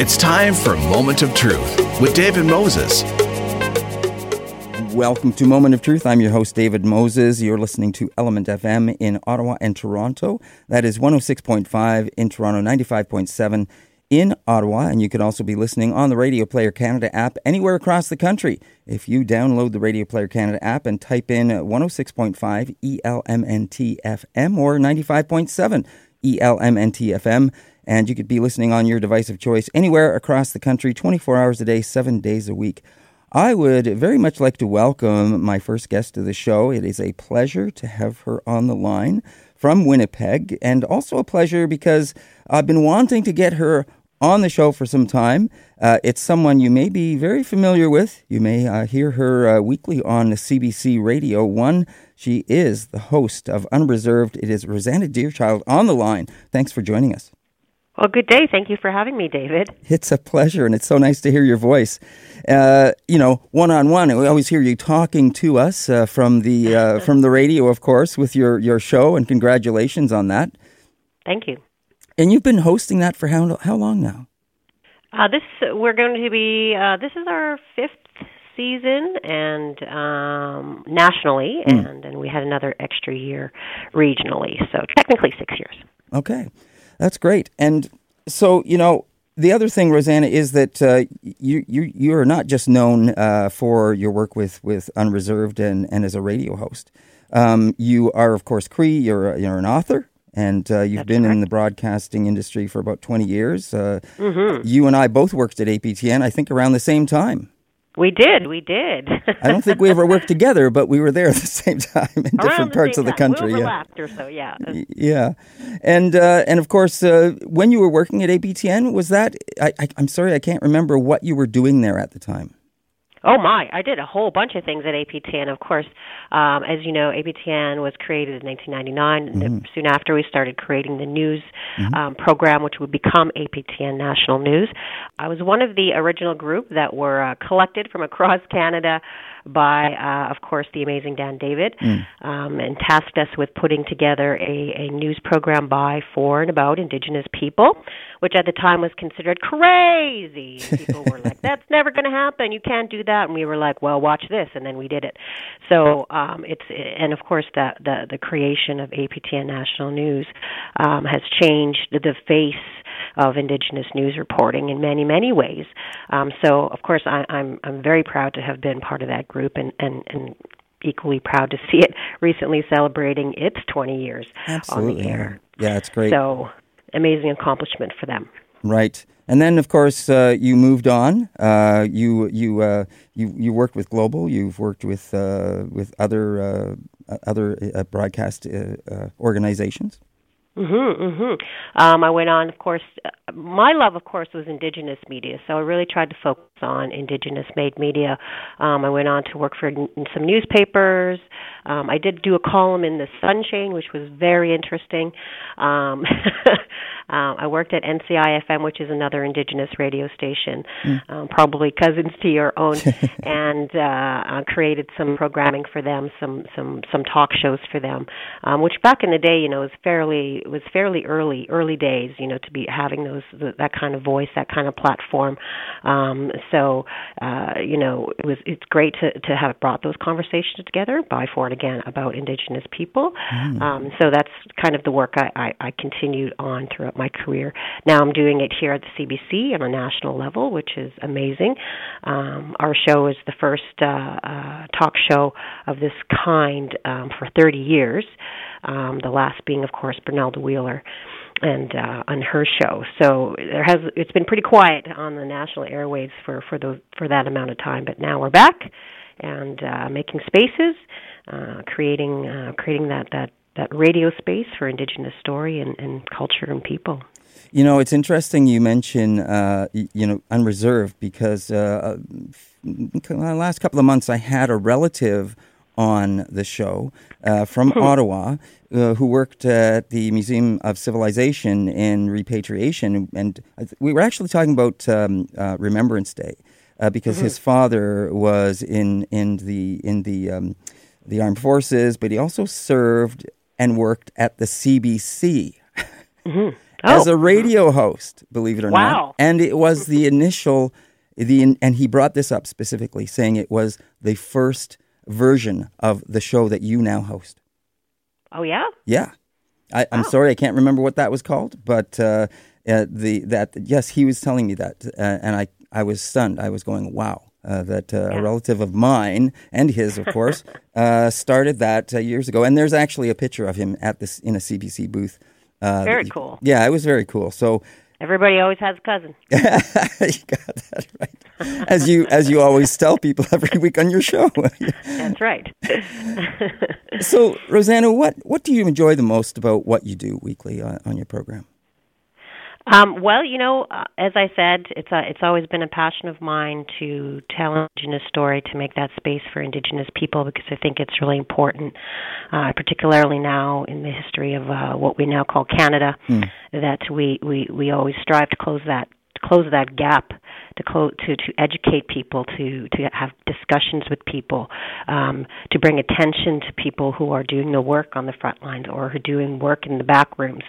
It's time for Moment of Truth with David Moses. Welcome to Moment of Truth. I'm your host, David Moses. You're listening to Element FM in Ottawa and Toronto. That is 106.5 in Toronto, 95.7 in Ottawa. And you can also be listening on the Radio Player Canada app anywhere across the country. If you download the Radio Player Canada app and type in 106.5 ELMNT FM or 95.7 ELMNT FM, and you could be listening on your device of choice anywhere across the country, 24 hours a day, seven days a week. I would very much like to welcome my first guest to the show. It is a pleasure to have her on the line from Winnipeg, and also a pleasure because I've been wanting to get her on the show for some time. Uh, it's someone you may be very familiar with. You may uh, hear her uh, weekly on CBC Radio 1. She is the host of Unreserved. It is Rosanna Deerchild on the line. Thanks for joining us. Well, good day. Thank you for having me, David. It's a pleasure, and it's so nice to hear your voice. Uh, you know, one on one, we always hear you talking to us uh, from the uh, from the radio, of course, with your your show, and congratulations on that. Thank you. And you've been hosting that for how how long now? Uh, this we're going to be. Uh, this is our fifth season, and um, nationally, mm. and and we had another extra year regionally. So technically, six years. Okay. That's great. And so, you know, the other thing, Rosanna, is that uh, you you you are not just known uh, for your work with with Unreserved and, and as a radio host. Um, you are, of course, Cree. You're a, you're an author, and uh, you've That's been correct. in the broadcasting industry for about twenty years. Uh, mm-hmm. You and I both worked at APTN, I think, around the same time. We did. We did. I don't think we ever worked together, but we were there at the same time in Around different parts of the time. country. We yeah. or so. Yeah. Yeah, and uh, and of course, uh, when you were working at APTN, was that? I, I, I'm sorry, I can't remember what you were doing there at the time. Oh my! I did a whole bunch of things at APTN. Of course, um, as you know, APTN was created in 1999. Mm-hmm. And soon after, we started creating the news um, program, which would become APTN National News. I was one of the original group that were uh, collected from across Canada by, uh, of course, the amazing Dan David, Mm. um, and tasked us with putting together a, a news program by, for, and about Indigenous people, which at the time was considered crazy. People were like, "That's never going to happen. You can't do that." And we were like, "Well, watch this," and then we did it. So um, it's and of course the the, the creation of APTN National News um, has changed the face of Indigenous news reporting in many many ways. Um, so of course I, I'm I'm very proud to have been part of that group and and and equally proud to see it recently celebrating its 20 years Absolutely, on the air. yeah, it's great. So amazing accomplishment for them. Right, and then of course uh, you moved on. Uh, you you uh, you you worked with Global. You've worked with uh, with other uh, other uh, broadcast uh, uh, organizations. Mhm, mhm. Um, I went on, of course. My love, of course, was Indigenous media, so I really tried to focus on Indigenous-made media. Um, I went on to work for n- some newspapers. Um, I did do a column in the Sunshine, which was very interesting. Um, uh, I worked at NCIFM, which is another Indigenous radio station, um, probably cousins to your own, and uh, uh, created some programming for them, some some some talk shows for them, um, which back in the day, you know, was fairly was fairly early early days, you know, to be having those that kind of voice, that kind of platform. Um, so, uh, you know, it was it's great to to have brought those conversations together by for and again about Indigenous people. Um, so that's kind of the work I, I, I continued on throughout my career. Now I'm doing it here at the CBC on a national level, which is amazing. Um, our show is the first uh, uh, talk show of this kind um, for 30 years. Um, the last being, of course, Bernelda Wheeler and uh, on her show. So there has it's been pretty quiet on the national airwaves for for the for that amount of time, but now we're back and uh, making spaces, uh, creating uh, creating that that that radio space for Indigenous story and, and culture and people. You know, it's interesting you mention, uh, you know, unreserved because uh, the last couple of months I had a relative on the show uh, from Ottawa uh, who worked at the Museum of Civilization in repatriation. And we were actually talking about um, uh, Remembrance Day uh, because his father was in, in the, in the, um, the armed forces, but he also served and worked at the CBC. as Oh. a radio host, believe it or Wow. not. And it was the initial, the and he brought this up specifically, saying it was the first version of the show that you now host. Oh yeah. Yeah, I, I'm Wow. sorry I can't remember what that was called, but uh, uh, the that yes, he was telling me that, uh, and I I was stunned. I was going, wow. Uh, that uh, Yeah. a relative of mine and his, of course, uh, started that uh, years ago, and there's actually a picture of him at this in a CBC booth. Uh, Very cool. Yeah, it was very cool. So Everybody always has a cousin. you got that right, as you as you always tell people every week on your show. That's right. so, Rosanna, what what do you enjoy the most about what you do weekly on, on your program? Um, well, you know, uh, as I said, it's a, it's always been a passion of mine to tell an Indigenous story, to make that space for Indigenous people, because I think it's really important, uh, particularly now in the history of uh, what we now call Canada, that we, we, we always strive to close that to close that gap, to close to to educate people, to to have discussions with people, um, to bring attention to people who are doing the work on the front lines or who are doing work in the back rooms,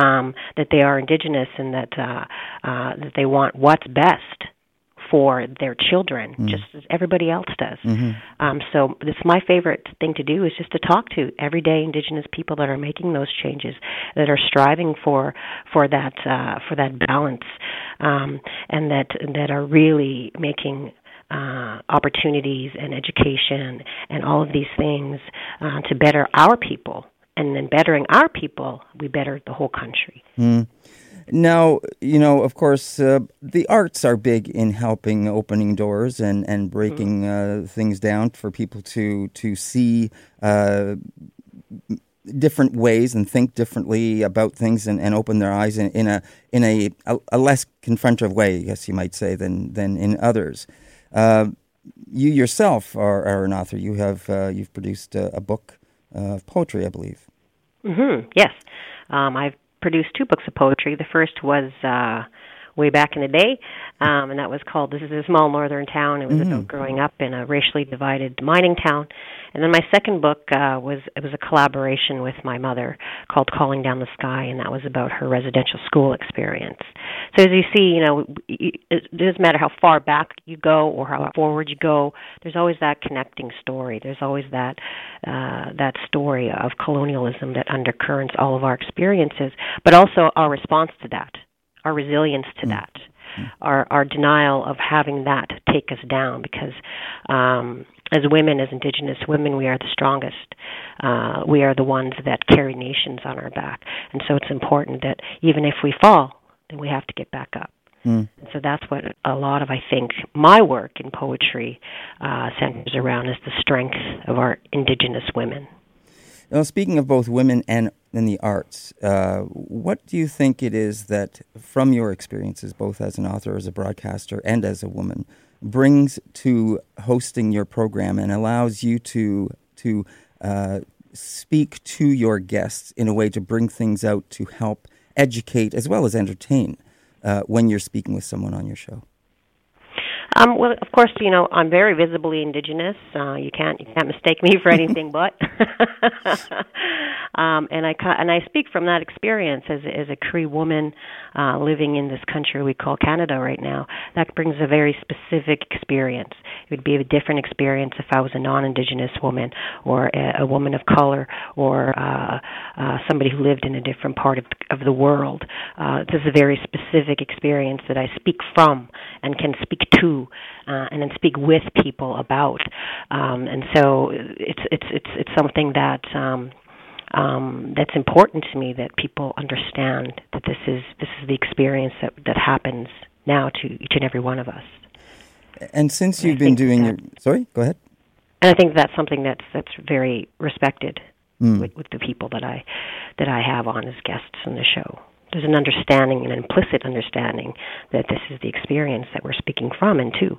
um, that they are indigenous and that uh, uh, that they want what's best for their children, just as everybody else does. Um, so this my favorite thing to do is just to talk to everyday Indigenous people that are making those changes, that are striving for for that uh, for that balance, um, and that that are really making uh, opportunities and education and all of these things uh, to better our people. And then bettering our people, we better the whole country. Now, you know, of course, uh, the arts are big in helping opening doors and and breaking uh, things down for people to to see uh, different ways and think differently about things and, and open their eyes in, in a in a, a, a less confrontive way, I guess you might say, than than in others. Uh, you yourself are, are an author. You have uh, you've produced a, a book of poetry, I believe. hmm Yes, um, I've produced two books of poetry. The first was uh, way back in the day, um, and that was called "This Is a Small Northern Town." It was about growing up in a racially divided mining town. And then my second book uh, was it was a collaboration with my mother called "Calling Down the Sky," and that was about her residential school experience. So as you see, you know, it it doesn't matter how far back you go or how forward you go. There's always that connecting story. There's always that uh, that story of colonialism that undercurrents all of our experiences, but also our response to that, our resilience to that, our our denial of having that take us down. Because um, as women, as Indigenous women, we are the strongest. Uh, we are the ones that carry nations on our back, and so it's important that even if we fall, then we have to get back up. And so that's what a lot of I think my work in poetry uh, centers around is the strength of our Indigenous women. Now, speaking of both women and in the arts, uh, what do you think it is that, from your experiences, both as an author, as a broadcaster, and as a woman, brings to hosting your program and allows you to to uh, speak to your guests in a way to bring things out to help educate as well as entertain uh, when you're speaking with someone on your show? Um, well, of course, you know I'm very visibly Indigenous. Uh, you can't you can't mistake me for anything but. um, and I and I speak from that experience as as a Cree woman uh, living in this country we call Canada right now. That brings a very specific experience. It would be a different experience if I was a non-Indigenous woman or a, a woman of color or uh, uh, somebody who lived in a different part of of the world. Uh, this is a very specific experience that I speak from and can speak to, uh, and then speak with people about. Um, and so it's it's it's it's something that. Um, um, that's important to me that people understand that this is this is the experience that that happens now to each and every one of us. And since you've been doing that- your sorry, go ahead. and I think that's something that's that's very respected Hmm. with, with the people that I that I have on as guests on the show. There's an understanding, an implicit understanding that this is the experience that we're speaking from and to.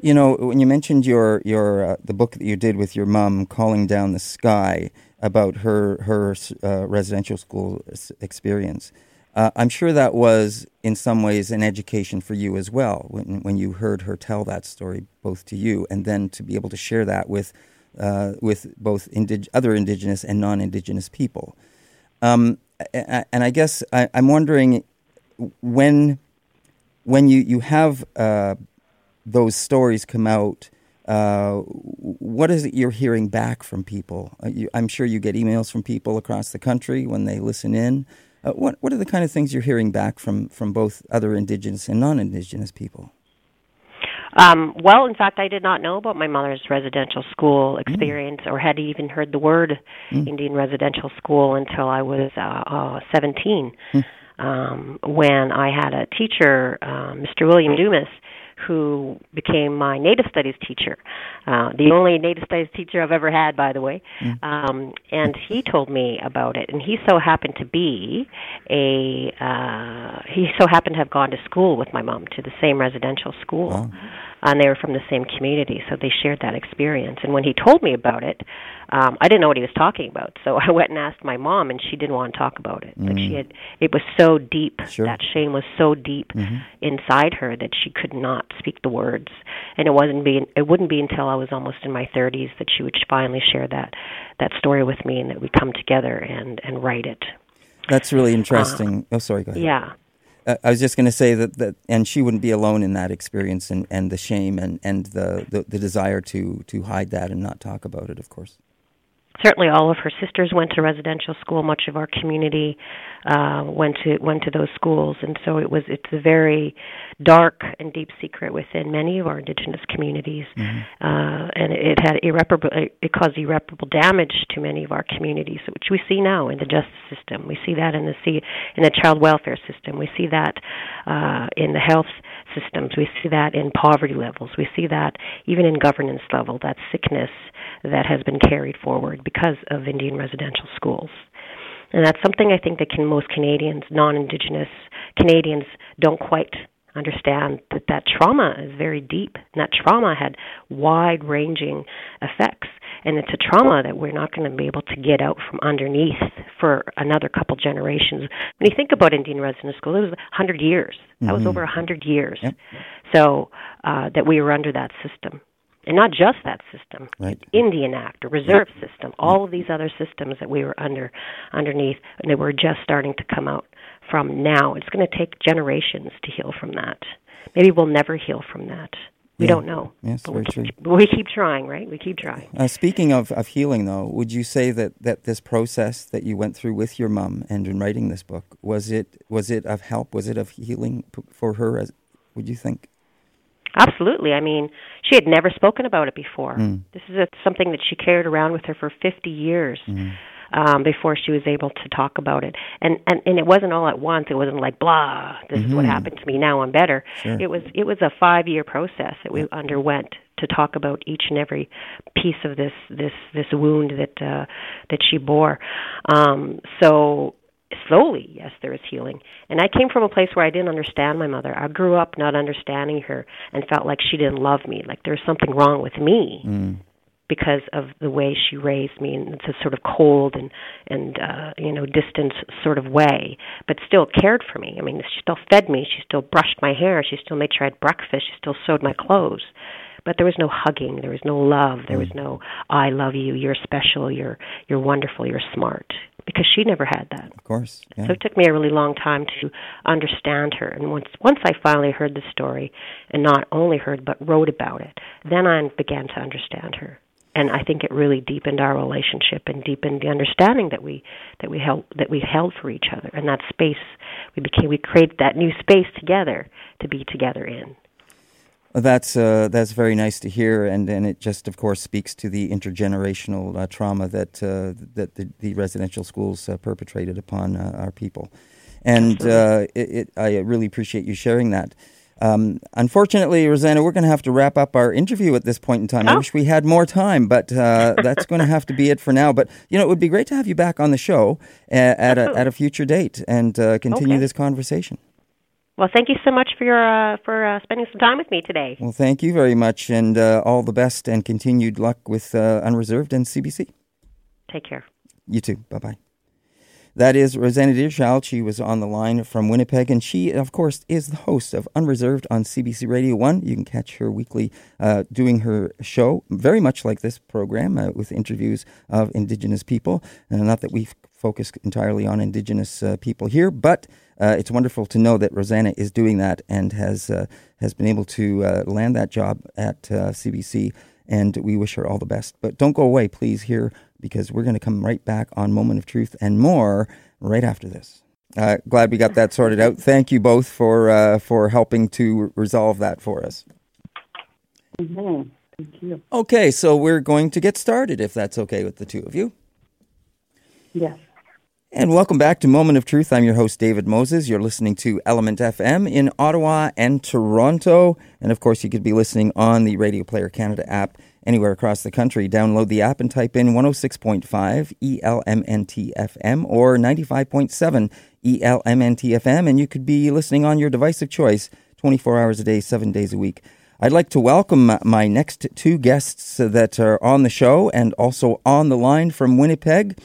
You know, when you mentioned your your uh, the book that you did with your mom, calling down the sky about her her uh, residential school experience, uh, I'm sure that was in some ways an education for you as well. When when you heard her tell that story, both to you and then to be able to share that with uh, with both indig- other indigenous and non-indigenous people. Um, and I guess I, am wondering when when you you have uh, those stories come out. Uh, what is it you're hearing back from people? Uh, you, I'm sure you get emails from people across the country when they listen in. Uh, what what are the kind of things you're hearing back from from both other Indigenous and non-Indigenous people? Um, well, in fact, I did not know about my mother's residential school mm. experience mm. or had even heard the word mm. Indian residential school until I was uh, uh, 17. Mm. Um, when I had a teacher, uh, Mr. William Dumas, who became my Native Studies teacher, uh, the only Native Studies teacher I've ever had, by the way. Mm. Um, and he told me about it, and he so happened to be a uh, he so happened to have gone to school with my mom to the same residential school. Wow and they were from the same community, so they shared that experience. And when he told me about it, um, I didn't know what he was talking about. So I went and asked my mom, and she didn't want to talk about it. Mm. Like she mm. had, it was so deep. Sure. That shame was so deep mm-hmm. inside her that she could not speak the words. And it wasn't being, it wouldn't be until I was almost in my 30s that she would finally share that that story with me, and that we come together and and write it. That's really interesting. Uh, oh, sorry. Go ahead. Yeah. Uh, I was just going to say that, that, and she wouldn't be alone in that experience and, and the shame and, and the, the, the desire to, to hide that and not talk about it, of course certainly all of her sisters went to residential school. Much of our community uh, went to went to those schools, and so it was. It's a very dark and deep secret within many of our indigenous communities, mm-hmm. uh, and it had irreparable. It caused irreparable damage to many of our communities, which we see now in the justice system. We see that in the see in the child welfare system. We see that uh, in the health systems. We see that in poverty levels. We see that even in governance level. That sickness that has been carried forward because of Indian residential schools. And that's something I think that can most Canadians, non-Indigenous Canadians, don't quite understand that that trauma is very deep and that trauma had wide-ranging effects and it's a trauma that we're not going to be able to get out from underneath for another couple generations. When you think about Indian residence school, it was 100 years. That mm-hmm. was over 100 years. Yep. So uh, that we were under that system and not just that system, right. Indian Act, a reserve system, all of these other systems that we were under underneath, and that we're just starting to come out from now. It's going to take generations to heal from that. Maybe we'll never heal from that. We yeah. don't know. Yes, but we keep, true. we keep trying, right? We keep trying. Uh, speaking of, of healing, though, would you say that, that this process that you went through with your mom and in writing this book was it was it of help? Was it of healing for her? As would you think? Absolutely. I mean, she had never spoken about it before. Mm. This is a, something that she carried around with her for 50 years. Mm. Um, before she was able to talk about it, and and and it wasn't all at once. It wasn't like blah. This mm-hmm. is what mm-hmm. happened to me. Now I'm better. Sure. It was it was a five year process that we underwent to talk about each and every piece of this this this wound that uh, that she bore. Um, so slowly, yes, there is healing. And I came from a place where I didn't understand my mother. I grew up not understanding her and felt like she didn't love me, like there was something wrong with me. Mm. Because of the way she raised me, and it's a sort of cold and and uh, you know distant sort of way, but still cared for me. I mean, she still fed me, she still brushed my hair, she still made sure I had breakfast, she still sewed my clothes but there was no hugging there was no love there was mm. no i love you you're special you're you're wonderful you're smart because she never had that. Of course. Yeah. So it took me a really long time to understand her. And once once I finally heard the story, and not only heard but wrote about it, then I began to understand her. And I think it really deepened our relationship and deepened the understanding that we that we held that we held for each other. And that space we became we created that new space together to be together in. That's uh, that's very nice to hear, and, and it just, of course, speaks to the intergenerational uh, trauma that uh, that the, the, residential schools uh, perpetrated upon uh, our people, and uh, it, it, I really appreciate you sharing that. Um, unfortunately, Rosanna, we're going to have to wrap up our interview at this point in time. Oh. I wish we had more time, but that's going to have to be it for now. But you know, it would be great to have you back on the show at a, at a future date and continue okay. this conversation. Well, thank you so much for your uh, for uh, spending some time with me today. Well, thank you very much, and uh, all the best and continued luck with uh, Unreserved and CBC. Take care. You too. Bye bye. That is Rosanna Deerchild. She was on the line from Winnipeg, and she, of course, is the host of Unreserved on CBC Radio 1. You can catch her weekly uh, doing her show, very much like this program, uh, with interviews of Indigenous people. And not that we focus entirely on Indigenous uh, people here, but uh, it's wonderful to know that Rosanna is doing that and has, uh, has been able to uh, land that job at CBC. And we wish her all the best. But don't go away, please, here because we're going to come right back on Moment of Truth and more right after this. Uh, glad we got that sorted out. Thank you both for uh, for helping to resolve that for us. Mm-hmm. Thank you. Okay, so we're going to get started if that's okay with the two of you. Yes. And welcome back to Moment of Truth. I'm your host, David Moses. You're listening to Element FM in Ottawa and Toronto. And of course, you could be listening on the Radio Player Canada app anywhere across the country. Download the app and type in 106.5 ELMNT FM or 95.7 ELMNT FM, and you could be listening on your device of choice 24 hours a day, seven days a week. I'd like to welcome my next two guests that are on the show and also on the line from Winnipeg.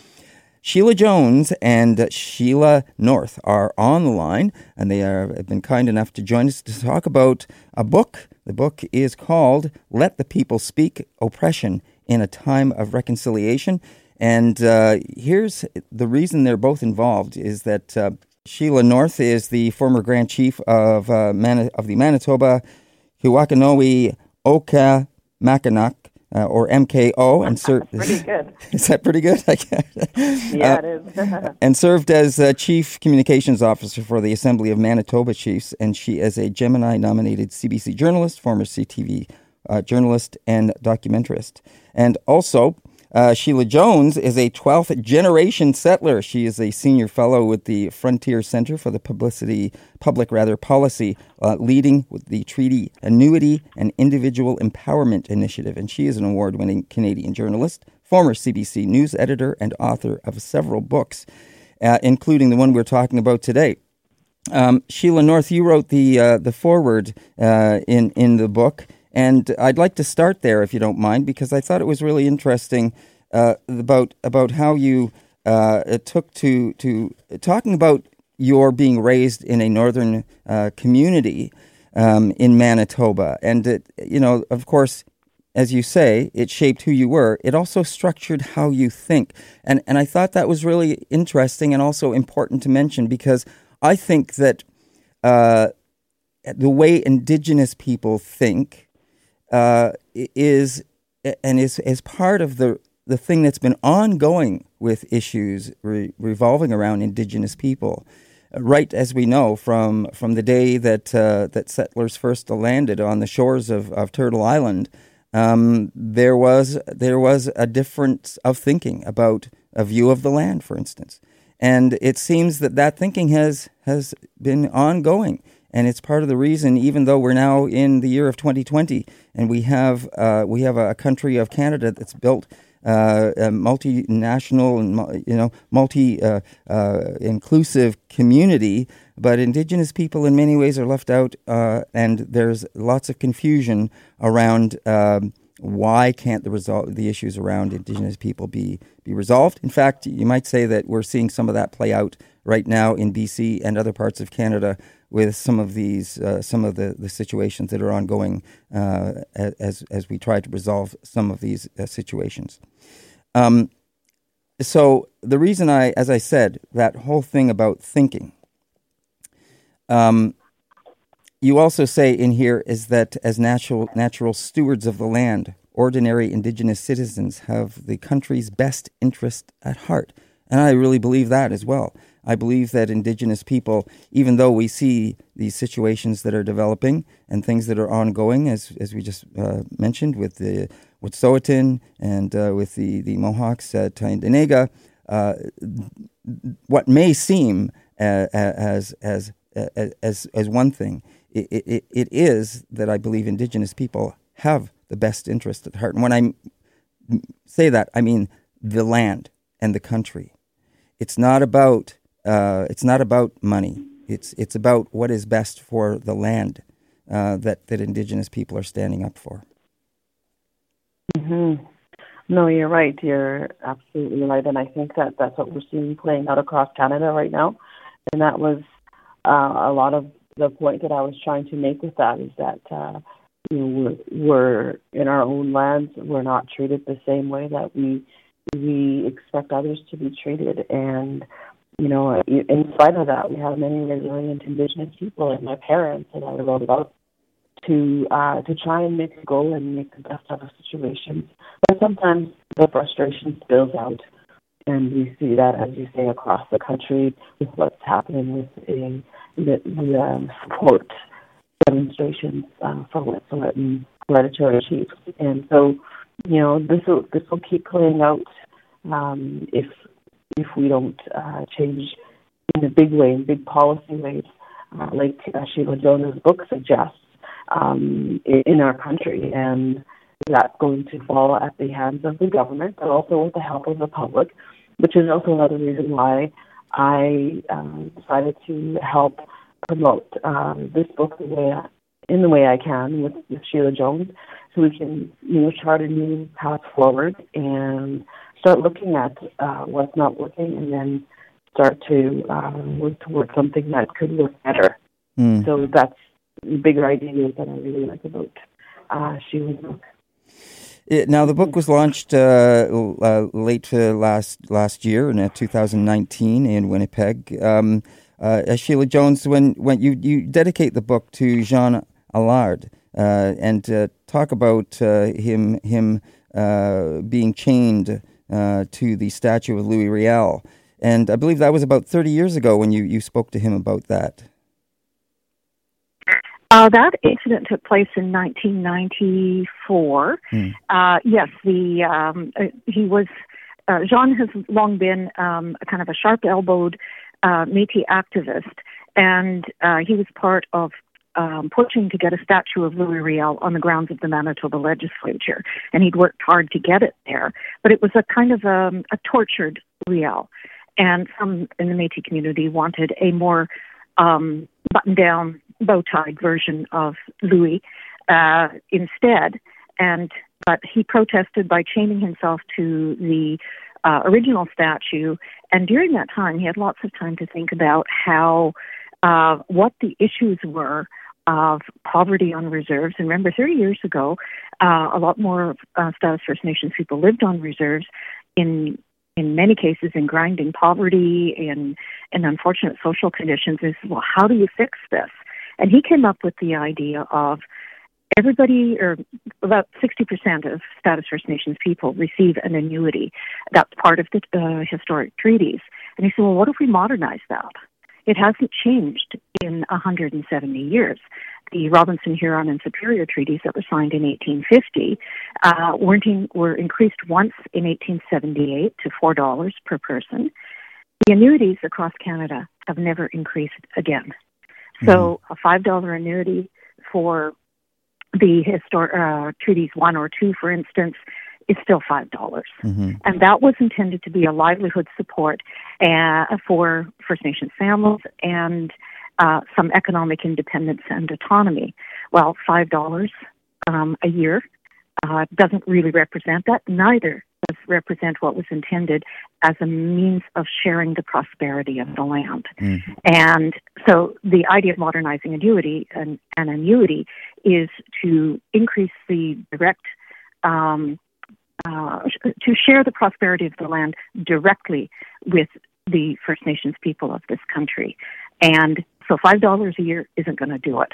Sheila Jones and Sheila North are on the line, and they are, have been kind enough to join us to talk about a book the book is called Let the People Speak Oppression in a Time of Reconciliation. And uh, here's the reason they're both involved is that uh, Sheila North is the former Grand Chief of, uh, Mani- of the Manitoba Hiwakanoe Oka Mackinac uh, or MKO, and served. pretty good. Is that pretty good? yeah, uh, it is. and served as uh, chief communications officer for the Assembly of Manitoba Chiefs, and she is a Gemini-nominated CBC journalist, former CTV uh, journalist, and documentarist, and also uh, Sheila Jones is a 12th generation settler. She is a senior fellow with the Frontier Center for the Publicity, Public rather Policy, uh, leading with the Treaty Annuity and Individual Empowerment Initiative. And she is an award winning Canadian journalist, former CBC news editor, and author of several books, uh, including the one we're talking about today. Um, Sheila North, you wrote the uh, the foreword uh, in in the book, and I'd like to start there, if you don't mind, because I thought it was really interesting uh, about about how you uh, took to to talking about your being raised in a northern uh, community um, in Manitoba, and it, you know, of course, as you say, it shaped who you were. It also structured how you think, and and I thought that was really interesting and also important to mention because I think that uh, the way Indigenous people think uh, is and is is part of the the thing that's been ongoing with issues re- revolving around Indigenous people. Right as we know from from the day that uh, that settlers first landed on the shores of, of Turtle Island, um, there was there was a difference of thinking about a view of the land, for instance, and it seems that that thinking has has been ongoing and it's part of the reason. Even though we're now in the year of 2020, and we have uh, we have a country of Canada that's built uh, a multinational and you know multi uh, uh, inclusive community, but Indigenous people in many ways are left out, uh, and there's lots of confusion around. Um, why can't the result the issues around Indigenous people be be resolved? In fact, you might say that we're seeing some of that play out right now in BC and other parts of Canada with some of these, uh, some of the, the situations that are ongoing uh, as, as we try to resolve some of these uh, situations. Um, so the reason I, as I said, that whole thing about thinking, um, you also say in here is that as natural natural stewards of the land, ordinary indigenous citizens have the country's best interest at heart, and I really believe that as well. I believe that Indigenous people, even though we see these situations that are developing and things that are ongoing, as as we just uh, mentioned with the with Wet'suwet'en and uh, with the the Mohawks at Tyendinaga, uh, what may seem uh, as as as as one thing, it, it, it is that I believe Indigenous people have the best interest at heart. And when I say that, I mean the land and the country. It's not about uh, it's not about money. It's it's about what is best for the land uh, that that Indigenous people are standing up for. Mm-hmm. No, you're right. You're absolutely right, and I think that that's what we're seeing playing out across Canada right now. And that was uh, a lot of the point that I was trying to make with that is that uh, you know we're, we're in our own lands. We're not treated the same way that we we expect others to be treated, and you know, in spite of that, we have many resilient Indigenous people, and my parents and I wrote about to uh, to try and make a go and make the best out of situations. But sometimes the frustration spills out, and we see that, as you say, across the country with what's happening with the, the um, support demonstrations uh, for Wet'suwet'en hereditary chiefs. And so, you know, this will this will keep playing out um, if if we don't uh, change in a big way, in big policy ways, uh, like uh, Sheila Jones' book suggests um, in our country. And that's going to fall at the hands of the government, but also with the help of the public, which is also another reason why I um, decided to help promote um, this book the way I, in the way I can with, with Sheila Jones, so we can you know chart a new path forward and start looking at uh, what's not working, and then start to um, work towards something that could work better. Mm. So that's the bigger idea that I really like about uh, Sheila's book. It, now the book was launched uh, uh, late uh, last last year in uh, 2019 in Winnipeg. Um, uh, Sheila Jones, when when you you dedicate the book to Jean Allard and talk about him him being chained to the statue of Louis Riel, and I believe that was about 30 years ago when you you spoke to him about that. Uh, that incident took place in 1994. Mm. Uh, yes, the um, uh, he was uh, Jean has long been um, a kind of a sharp-elbowed uh, Métis activist, and uh, he was part of um, pushing to get a statue of Louis Riel on the grounds of the Manitoba legislature, and he'd worked hard to get it there. But it was a kind of a, um, a tortured Riel, and some in the Métis community wanted a more um, button-down bow tied version of Louis uh, instead. And but he protested by chaining himself to the uh, original statue. And during that time, he had lots of time to think about how uh, what the issues were of poverty on reserves. And remember, 30 years ago, uh, a lot more uh, Status First Nations people lived on reserves in in many cases in grinding poverty and and unfortunate social conditions. Is well, how do you fix this? And he came up with the idea of everybody, or about 60% of Status First Nations people receive an annuity. That's part of the uh, historic treaties. And he said, well, what if we modernize that? It hasn't changed in 170 years. The Robinson, Huron, and Superior treaties that were signed in 1850 uh, weren't in, were increased once in 1878 to four dollars per person. The annuities across Canada have never increased again. So mm-hmm. a five dollar annuity for the historic uh, treaties one or two, for instance, is still five dollars, mm-hmm. and that was intended to be a livelihood support uh, for First Nations families and uh, some economic independence and autonomy. Well, five dollars um, a year uh, doesn't really represent that. Neither represent what was intended as a means of sharing the prosperity of the land. Mm-hmm. And so the idea of modernizing annuity and an annuity is to increase the direct um, uh, to share the prosperity of the land directly with the First Nations people of this country. And so $5 a year isn't going to do it.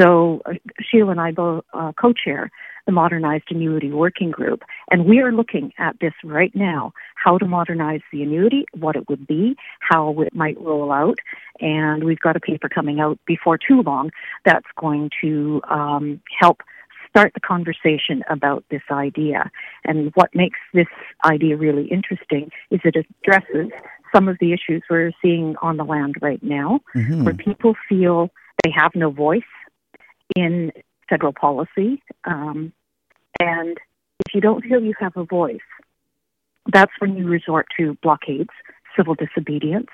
So uh, Sheila and I both uh, co-chair the Modernized Annuity Working Group, and we are looking at this right now: how to modernize the annuity, what it would be, how it might roll out, and we've got a paper coming out before too long that's going to um, help start the conversation about this idea. And what makes this idea really interesting is it addresses some of the issues we're seeing on the land right now, mm-hmm. where people feel they have no voice in federal policy. Um, and if you don't feel you have a voice, that's when you resort to blockades, civil disobedience,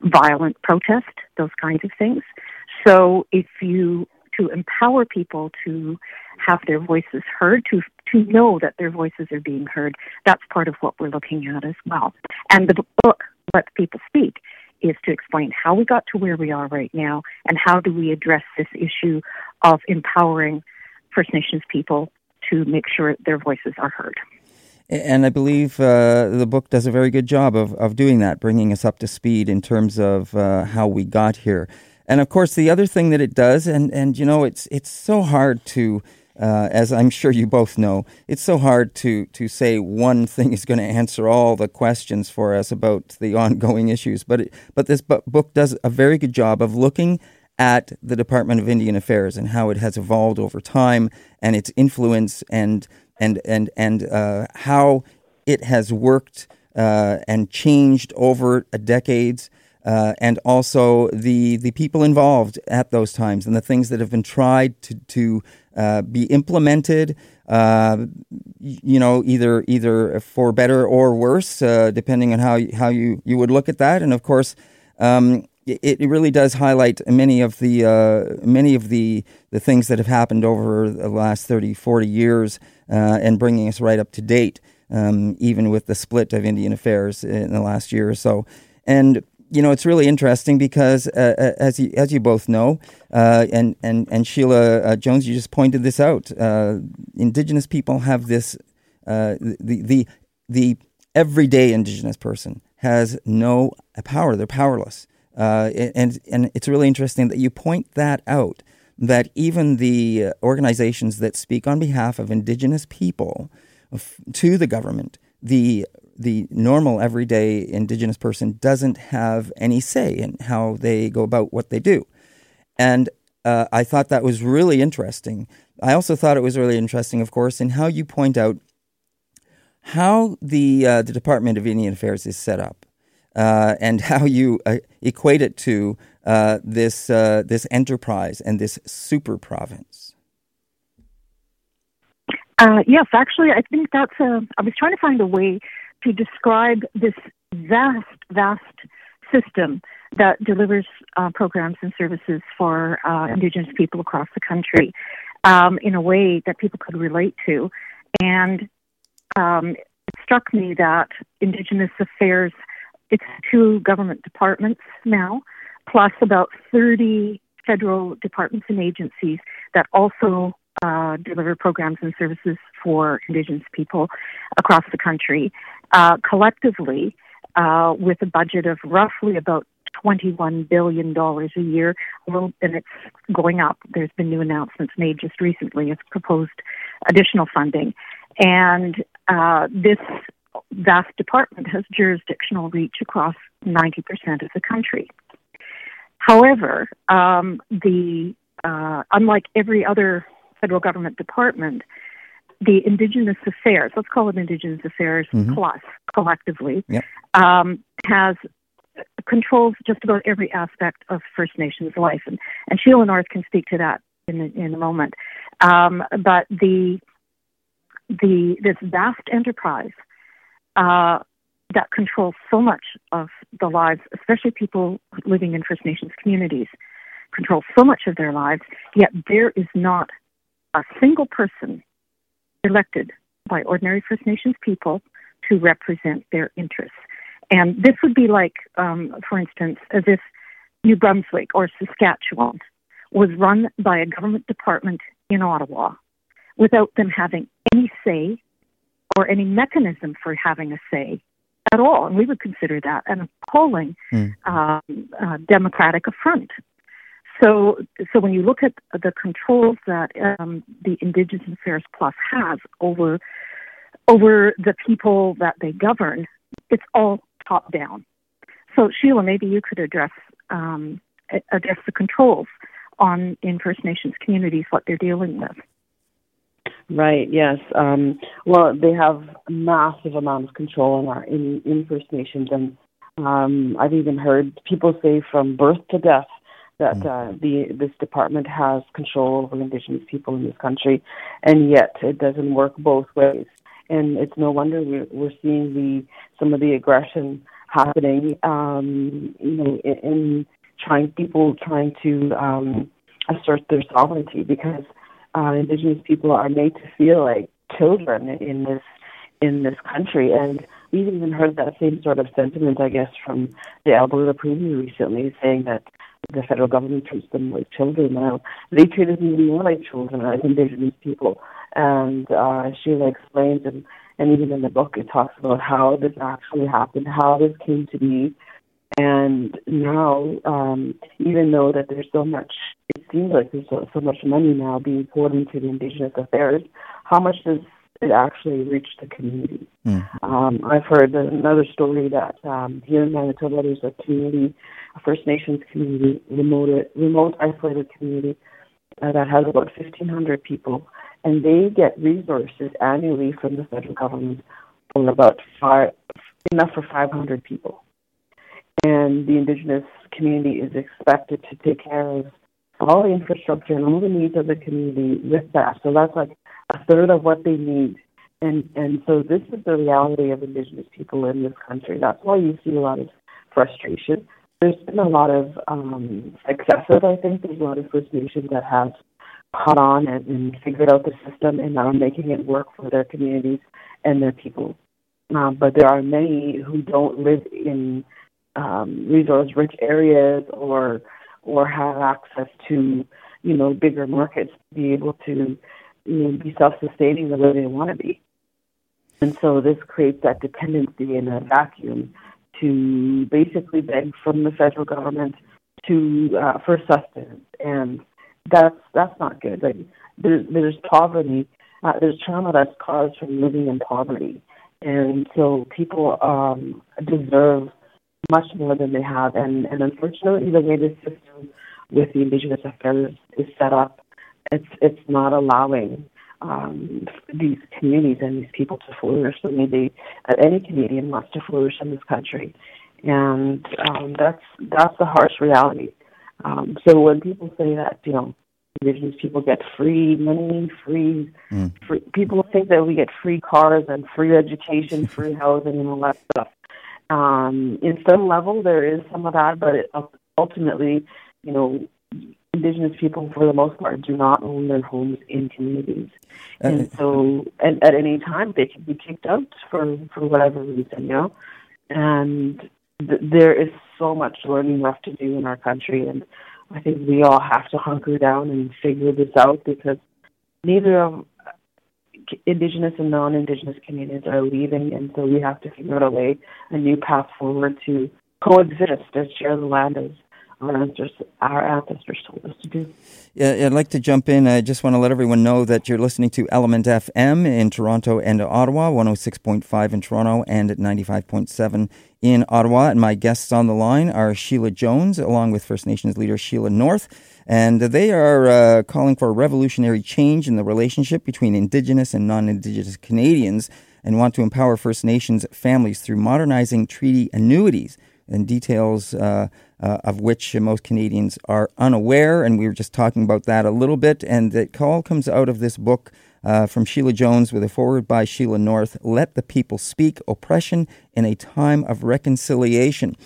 violent protest, those kinds of things. So if you to empower people to have their voices heard, to to know that their voices are being heard. That's part of what we're looking at as well. And the book, Let People Speak, is to explain how we got to where we are right now and how do we address this issue of empowering First Nations people to make sure their voices are heard. And I believe uh, the book does a very good job of, of doing that, bringing us up to speed in terms of uh, how we got here. And of course, the other thing that it does, and, and you know, it's it's so hard to, uh, as I'm sure you both know, it's so hard to to say one thing is going to answer all the questions for us about the ongoing issues. But it, but this book does a very good job of looking at the Department of Indian Affairs and how it has evolved over time and its influence and and and and uh, how it has worked uh, and changed over decades. Uh, and also the the people involved at those times and the things that have been tried to to uh, be implemented, uh, you know, either either for better or worse, uh, depending on how how you you would look at that. And of course, um, it, it really does highlight many of the uh, many of the the things that have happened over the last 30, 40 years, uh, and bringing us right up to date, um, even with the split of Indian Affairs in the last year or so. And you know, it's really interesting because, uh, uh as you as you both know, uh, and and and Sheila uh, Jones, you just pointed this out. Indigenous people have this the the the everyday Indigenous person has no power; they're powerless. Uh, and and it's really interesting that you point that out. That even the organizations that speak on behalf of Indigenous people to the government, the the normal everyday Indigenous person doesn't have any say in how they go about what they do, and uh, I thought that was really interesting. I also thought it was really interesting, of course, in how you point out how the uh, the Department of Indian Affairs is set up uh, and how you uh, equate it to uh, this uh, this enterprise and this super province. Yes, actually, I think that's a. I was trying to find a way to describe this vast, vast system that delivers uh, programs and services for Indigenous people across the country um, in a way that people could relate to, and um, it struck me that Indigenous affairs it's two government departments now, plus about 30 federal departments and agencies that also uh, deliver programs and services for Indigenous people across the country. Uh, collectively, uh, with a budget of roughly about $21 billion a year, and it's going up. There's been new announcements made just recently of proposed additional funding. And uh, this vast department has jurisdictional reach across 90% of the country. However, um, the uh, unlike every other federal government department, the Indigenous Affairs, let's call it Indigenous Affairs mm-hmm. Plus collectively, yep. um, has controls just about every aspect of First Nations life, and, and Sheila North can speak to that in in a moment. Um, but the the this vast enterprise uh, that controls so much of the lives, especially people living in First Nations communities, controls so much of their lives, yet there is not a single person elected by ordinary First Nations people to represent their interests. And this would be like, um, for instance, as if New Brunswick or Saskatchewan was run by a government department in Ottawa without them having any say or any mechanism for having a say at all. And we would consider that an appalling mm. um, uh, democratic affront. So, so when you look at the controls that um, the Indigenous Affairs Plus has over over the people that they govern, it's all top down. So, Sheila, maybe you could address um, address the controls on in First Nations communities, what they're dealing with. Right. Yes. Um, well, they have massive amount of control in our in, in First Nations, and um, I've even heard people say from birth to death that mm. uh, the this department has control over Indigenous people in this country, and yet it doesn't work both ways. And it's no wonder we're, we're seeing the some of the aggression happening. Um, you know, in, in trying people trying to um, assert their sovereignty because uh, Indigenous people are made to feel like children in this in this country. And we've even heard that same sort of sentiment, I guess, from the Alberta Premier recently, saying that the federal government treats them like children now. They treat us even more like children as Indigenous people. And uh, Sheila explains, and, and even in the book, it talks about how this actually happened, how this came to be. And now, um, even though that there's so much, it seems like there's so, so much money now being poured into the Indigenous affairs, how much does it actually reached the community. Mm. Um, I've heard another story that um, here in Manitoba there's a community, a First Nations community, remote, remote isolated community uh, that has about 1,500 people, and they get resources annually from the federal government for about five, enough for 500 people. And the Indigenous community is expected to take care of all the infrastructure and all the needs of the community with that. So that's like a third of what they need. And and so this is the reality of Indigenous people in this country. That's why you see a lot of frustration. There's been a lot of um, successes. I think there's a lot of First Nations that have caught on and, and figured out the system and are making it work for their communities and their people. Um, but there are many who don't live in um, resource-rich areas or or have access to you know bigger markets to be able to you know, be self-sustaining the way they want to be. And so this creates that dependency in a vacuum to basically beg from the federal government to uh, for sustenance, and that's that's not good. Like there's there's poverty, uh, there's trauma that's caused from living in poverty, and so people um, deserve much more than they have. And and unfortunately, the way the system with the Indigenous affairs is set up it's it's not allowing um, these communities and these people to flourish the way they uh, any Canadian wants to flourish in this country, and um, that's that's the harsh reality. Um, so when people say that you know Indigenous people get free money, free, mm. free people think that we get free cars and free education, free housing, and all that stuff. Um, in some level, there is some of that, but it, ultimately, you know, Indigenous people, for the most part, do not own their homes in communities, uh, and so and at any time they can be kicked out for for whatever reason, you know. And th- there is so much learning left to do in our country, and I think we all have to hunker down and figure this out because neither of Indigenous and non-Indigenous communities are leaving, and so we have to figure out a way, a new path forward to coexist and share the land as our ancestors, our ancestors told us to do. Yeah, I'd like to jump in. I just want to let everyone know that you're listening to ELMNT FM in Toronto and Ottawa, 106.5 in Toronto and at 95.7 in Ottawa. And my guests on the line are Sheila Jones, along with First Nations leader Sheila North. And they are uh, calling for a revolutionary change in the relationship between Indigenous and non Indigenous Canadians and want to empower First Nations families through modernizing treaty annuities and details uh, uh, of which most Canadians are unaware. And we were just talking about that a little bit. And it all comes out of this book uh, from Sheila Jones with a foreword by Sheila North Let the People Speak Oppression in a Time of Reconciliation.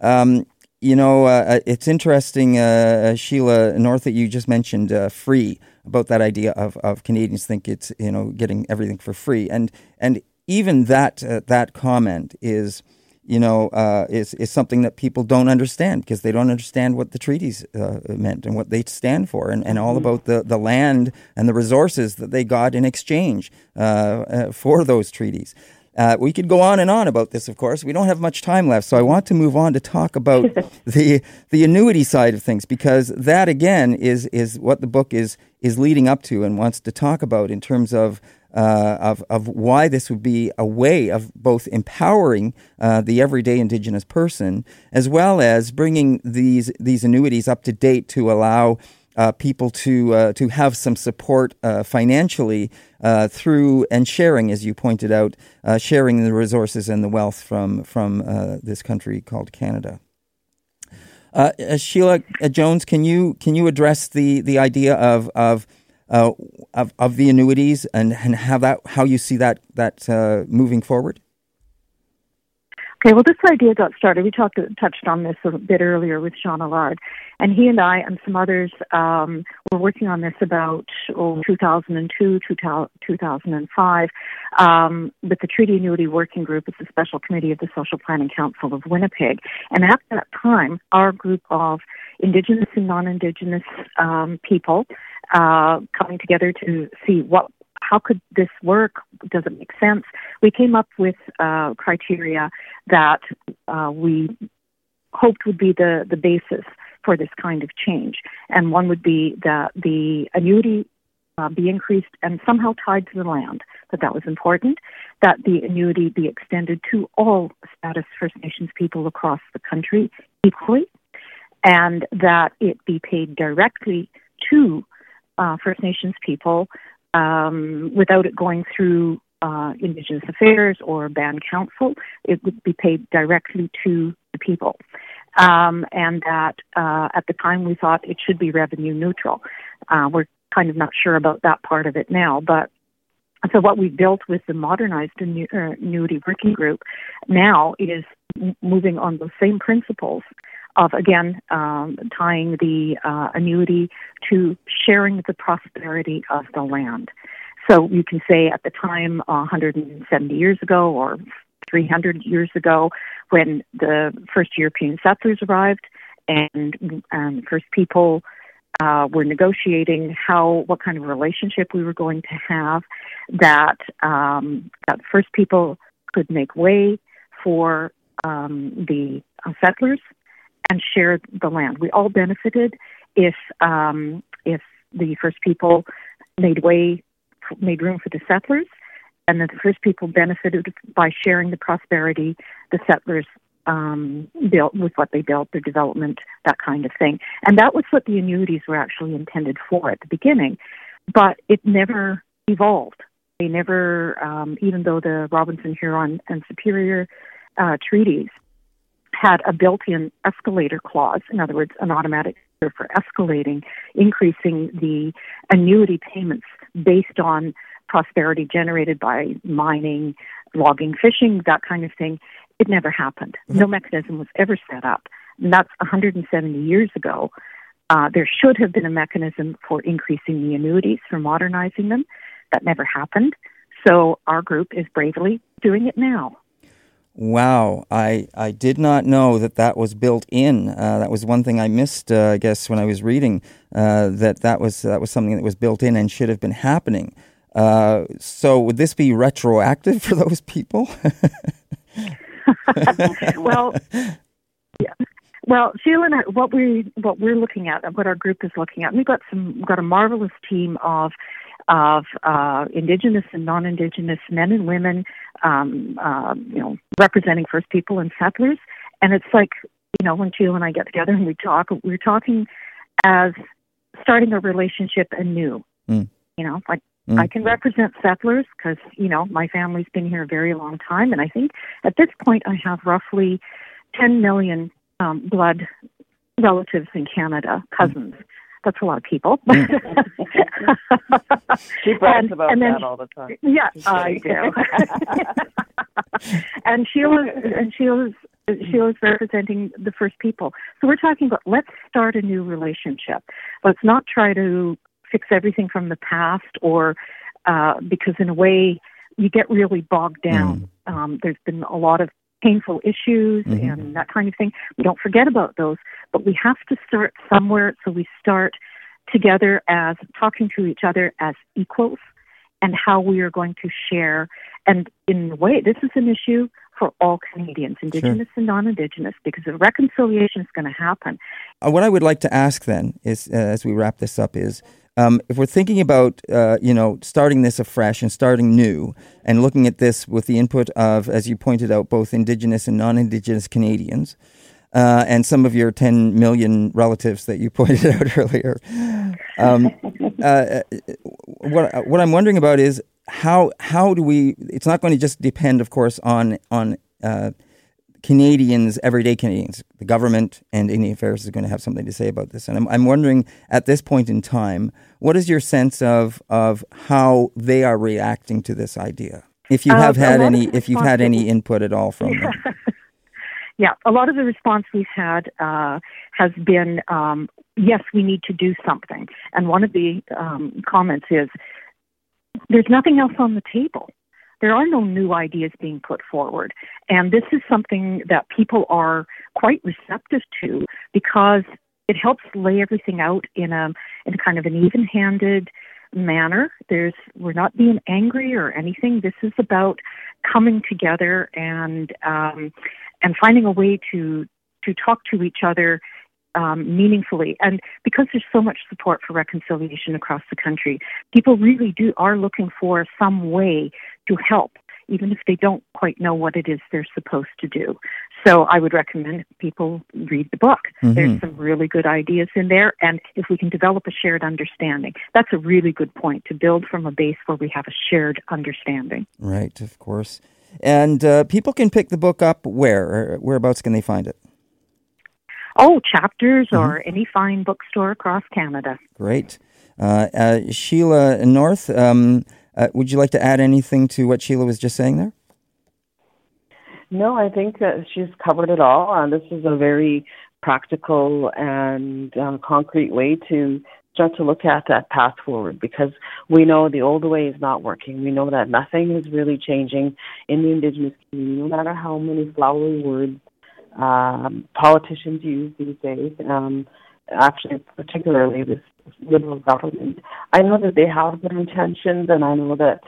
Um, you know, uh, uh it's interesting, uh, uh, Sheila North, that you just mentioned free about that idea of, of Canadians think it's you know getting everything for free, and and even that that comment is you know, uh, is is something that people don't understand because they don't understand what the treaties uh, meant and what they stand for, and, and all mm-hmm. about the, the land and the resources that they got in exchange uh, uh for those treaties. Uh, we could go on and on about this, of course. We don't have much time left, so I want to move on to talk about the the annuity side of things because that again is is what the book is is leading up to and wants to talk about in terms of uh, of, of why this would be a way of both empowering uh, the everyday Indigenous person as well as bringing these, these annuities up to date to allow uh, people to uh, to have some support uh, financially uh, through and sharing, as you pointed out, sharing the resources and the wealth from from this country called Canada. Sheila Jones, can you can you address the the idea of of uh, of, of the annuities and, and how that how you see that that uh, moving forward? Okay, well, this idea got started. We talked touched on this a bit earlier with Jean Allard, and he and I and some others um, were working on this about oh, 2002, 2005, um, with the Treaty Annuity Working Group. It's a special committee of the Social Planning Council of Winnipeg, and at that time, our group of Indigenous and non-Indigenous um, people uh, coming together to see what how could this work? Does it make sense? We came up with uh, criteria that uh, we hoped would be the, the basis for this kind of change. And one would be that the annuity uh, be increased and somehow tied to the land, that that was important, that the annuity be extended to all status First Nations people across the country equally, and that it be paid directly to uh, First Nations people um, without it going through uh, Indigenous Affairs or Band Council. It would be paid directly to the people. Um, and that uh, at the time we thought it should be revenue neutral. Uh, we're kind of not sure about that part of it now, but so what we built with the modernized annuity working group now is moving on those same principles of again um, tying the uh, annuity to sharing the prosperity of the land. So you can say at the time, uh, 170 years ago or 300 years ago, when the first European settlers arrived and um, first people uh, were negotiating how what kind of relationship we were going to have, that um, that first people could make way for um, the uh, settlers and share the land. We all benefited if um, if the first people made way, made room for the settlers, and the first people benefited by sharing the prosperity the settlers um, built with what they built, their development, that kind of thing. And that was what the annuities were actually intended for at the beginning, but it never evolved. They never, um, even though the Robinson, Huron, and Superior uh, treaties had a built-in escalator clause, in other words, an automatic for escalating, increasing the annuity payments based on prosperity generated by mining, logging, fishing, that kind of thing. It never happened. Mm-hmm. No mechanism was ever set up. And that's 170 years ago. Uh, there should have been a mechanism for increasing the annuities, for modernizing them. That never happened. So our group is bravely doing it now. Wow, I, I did not know that that was built in. Uh, that was one thing I missed, uh, I guess, when I was reading uh, that that was that was something that was built in and should have been happening. Uh, so, would this be retroactive for those people? well, yeah. Well, Sheila and I, what we what we're looking at, what our group is looking at, we've got some we've got a marvelous team of of uh, Indigenous and non-Indigenous men and women, um, uh, you know, representing First People and settlers. And it's like, you know, when Sheila and I get together and we talk, we're talking as starting a relationship anew. Mm. You know, like mm. I can represent settlers because, you know, my family's been here a very long time. And I think at this point I have roughly 10 million um, blood relatives in Canada, cousins. Mm. That's a lot of people. she brags and, about and then, that all the time. Yeah, I do. and Sheila and Sheila's Sheila's representing the first people. So we're talking about let's start a new relationship. Let's not try to fix everything from the past or uh, because in a way you get really bogged down. Mm. Um, there's been a lot of painful issues mm-hmm. and that kind of thing. We don't forget about those, but we have to start somewhere. So we start together as talking to each other as equals and how we are going to share. And in a way, this is an issue for all Canadians, Indigenous sure. and non Indigenous, because the reconciliation is going to happen. Uh, what I would like to ask then is, uh, as we wrap this up, is um, if we're thinking about, uh, you know, starting this afresh and starting new, and looking at this with the input of, as you pointed out, both Indigenous and non-Indigenous Canadians, uh, and some of your 10 million relatives that you pointed out earlier. Um, uh, uh, what what I'm wondering about is how how do we? It's not going to just depend, of course, on on uh, Canadians, everyday Canadians, the government and Indian Affairs is going to have something to say about this. And I'm, I'm wondering at this point in time, what is your sense of of how they are reacting to this idea? If you have uh, had any, if you've had any input at all from them. yeah, a lot of the response we've had uh, has been um, yes, we need to do something. And one of the um, comments is there's nothing else on the table. There are no new ideas being put forward. And this is something that people are quite receptive to because it helps lay everything out in a in kind of an even-handed manner. There's we're not being angry or anything. This is about coming together and um, and finding a way to to talk to each other um, meaningfully. And because there's so much support for reconciliation across the country, people really do are looking for some way to help, even if they don't quite know what it is they're supposed to do. So I would recommend people read the book. Mm-hmm. There's some really good ideas in there, and if we can develop a shared understanding, that's a really good point to build from a base where we have a shared understanding. Right, of course. And uh, people can pick the book up where? Whereabouts can they find it? Oh, chapters mm-hmm. or any fine bookstore across Canada. Great. Uh, uh, Sheila North, um, uh, would you like to add anything to what Sheila was just saying there? No, I think that she's covered it all. Uh, this is a very practical and um, concrete way to start to look at that path forward because we know the old way is not working. We know that nothing is really changing in the Indigenous community, no matter how many flowery words um, politicians use these days. Um, actually, particularly this liberal government. I know that they have good intentions, and I know that,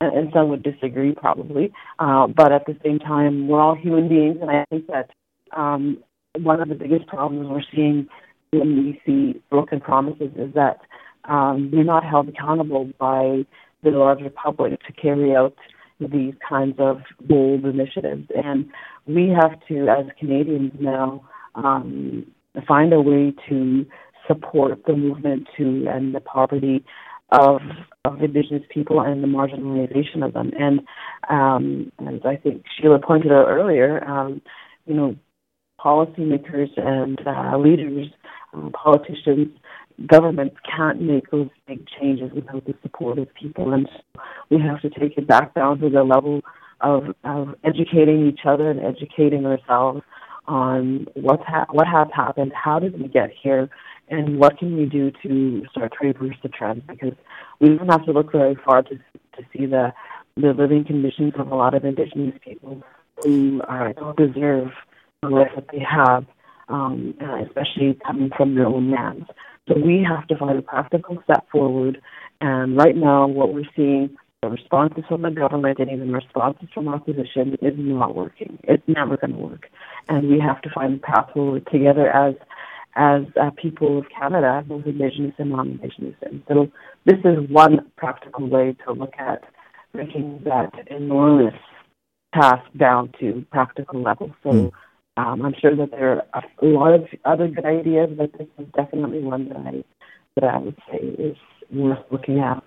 and some would disagree probably, uh, but at the same time, we're all human beings, and I think that um, one of the biggest problems we're seeing when we see broken promises is that um, they're not held accountable by the larger public to carry out these kinds of bold initiatives. And we have to, as Canadians now, um, find a way to support the movement to end the poverty of of Indigenous people and the marginalization of them. And um, as I think Sheila pointed out earlier, um, you know, policymakers and uh, leaders, um, politicians, governments can't make those big changes without the support of people. And we have to take it back down to the level of, of educating each other and educating ourselves on what's ha- what has happened, how did we get here, and what can we do to start to reverse the trend? Because we don't have to look very far to to see the the living conditions of a lot of Indigenous people who uh, don't deserve the life that they have, um, especially coming from their own lands. So we have to find a practical step forward. And right now, what we're seeing, the responses from the government and even responses from opposition is not working. It's never going to work. And we have to find a path forward together as as uh, people of Canada, both Indigenous and non-Indigenous. And so this is one practical way to look at breaking that enormous task down to practical level. So mm. Um, I'm sure that there are a lot of other good ideas, but this is definitely one that I that I would say is worth looking at.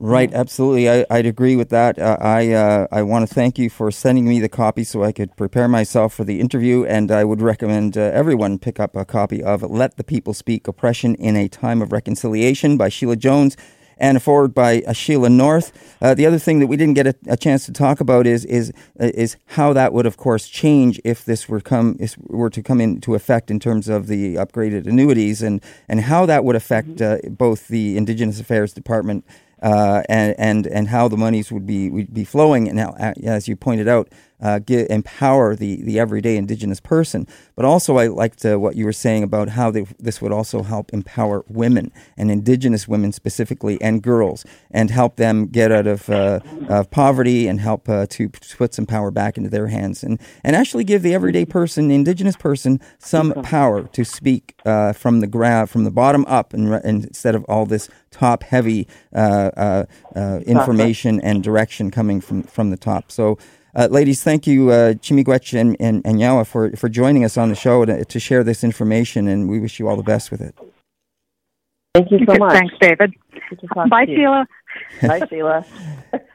Right, absolutely. I, would agree with that. Uh, I uh, I want to thank you for sending me the copy so I could prepare myself for the interview, and I would recommend uh, everyone pick up a copy of "Let the People Speak: Oppression in a Time of Reconciliation" by Sheila Jones and a forward by uh, Sheila North. Uh, the other thing that we didn't get a, a chance to talk about is is uh, is how that would, of course, change if this were come if were to come into effect in terms of the upgraded annuities, and and how that would affect mm-hmm. uh, both the Indigenous Affairs Department. Uh, and and and how the monies would be would be flowing, and now, as you pointed out, uh, get, empower the, the everyday Indigenous person. But also, I liked uh, what you were saying about how they, this would also help empower women and Indigenous women specifically and girls and help them get out of, uh, of poverty and help uh, to put some power back into their hands and, and actually give the everyday person, the Indigenous person, some power to speak uh, from the ground, from the bottom up, and, and instead of all this top heavy uh, information and direction coming from, from the top. So, uh, ladies, thank you, uh, Chi-miigwech and, and, and Yawa, for, for joining us on the show to, to share this information, and we wish you all the best with it. Thank you so much. Thanks, David. Bye, Sheila. Bye, Sheila.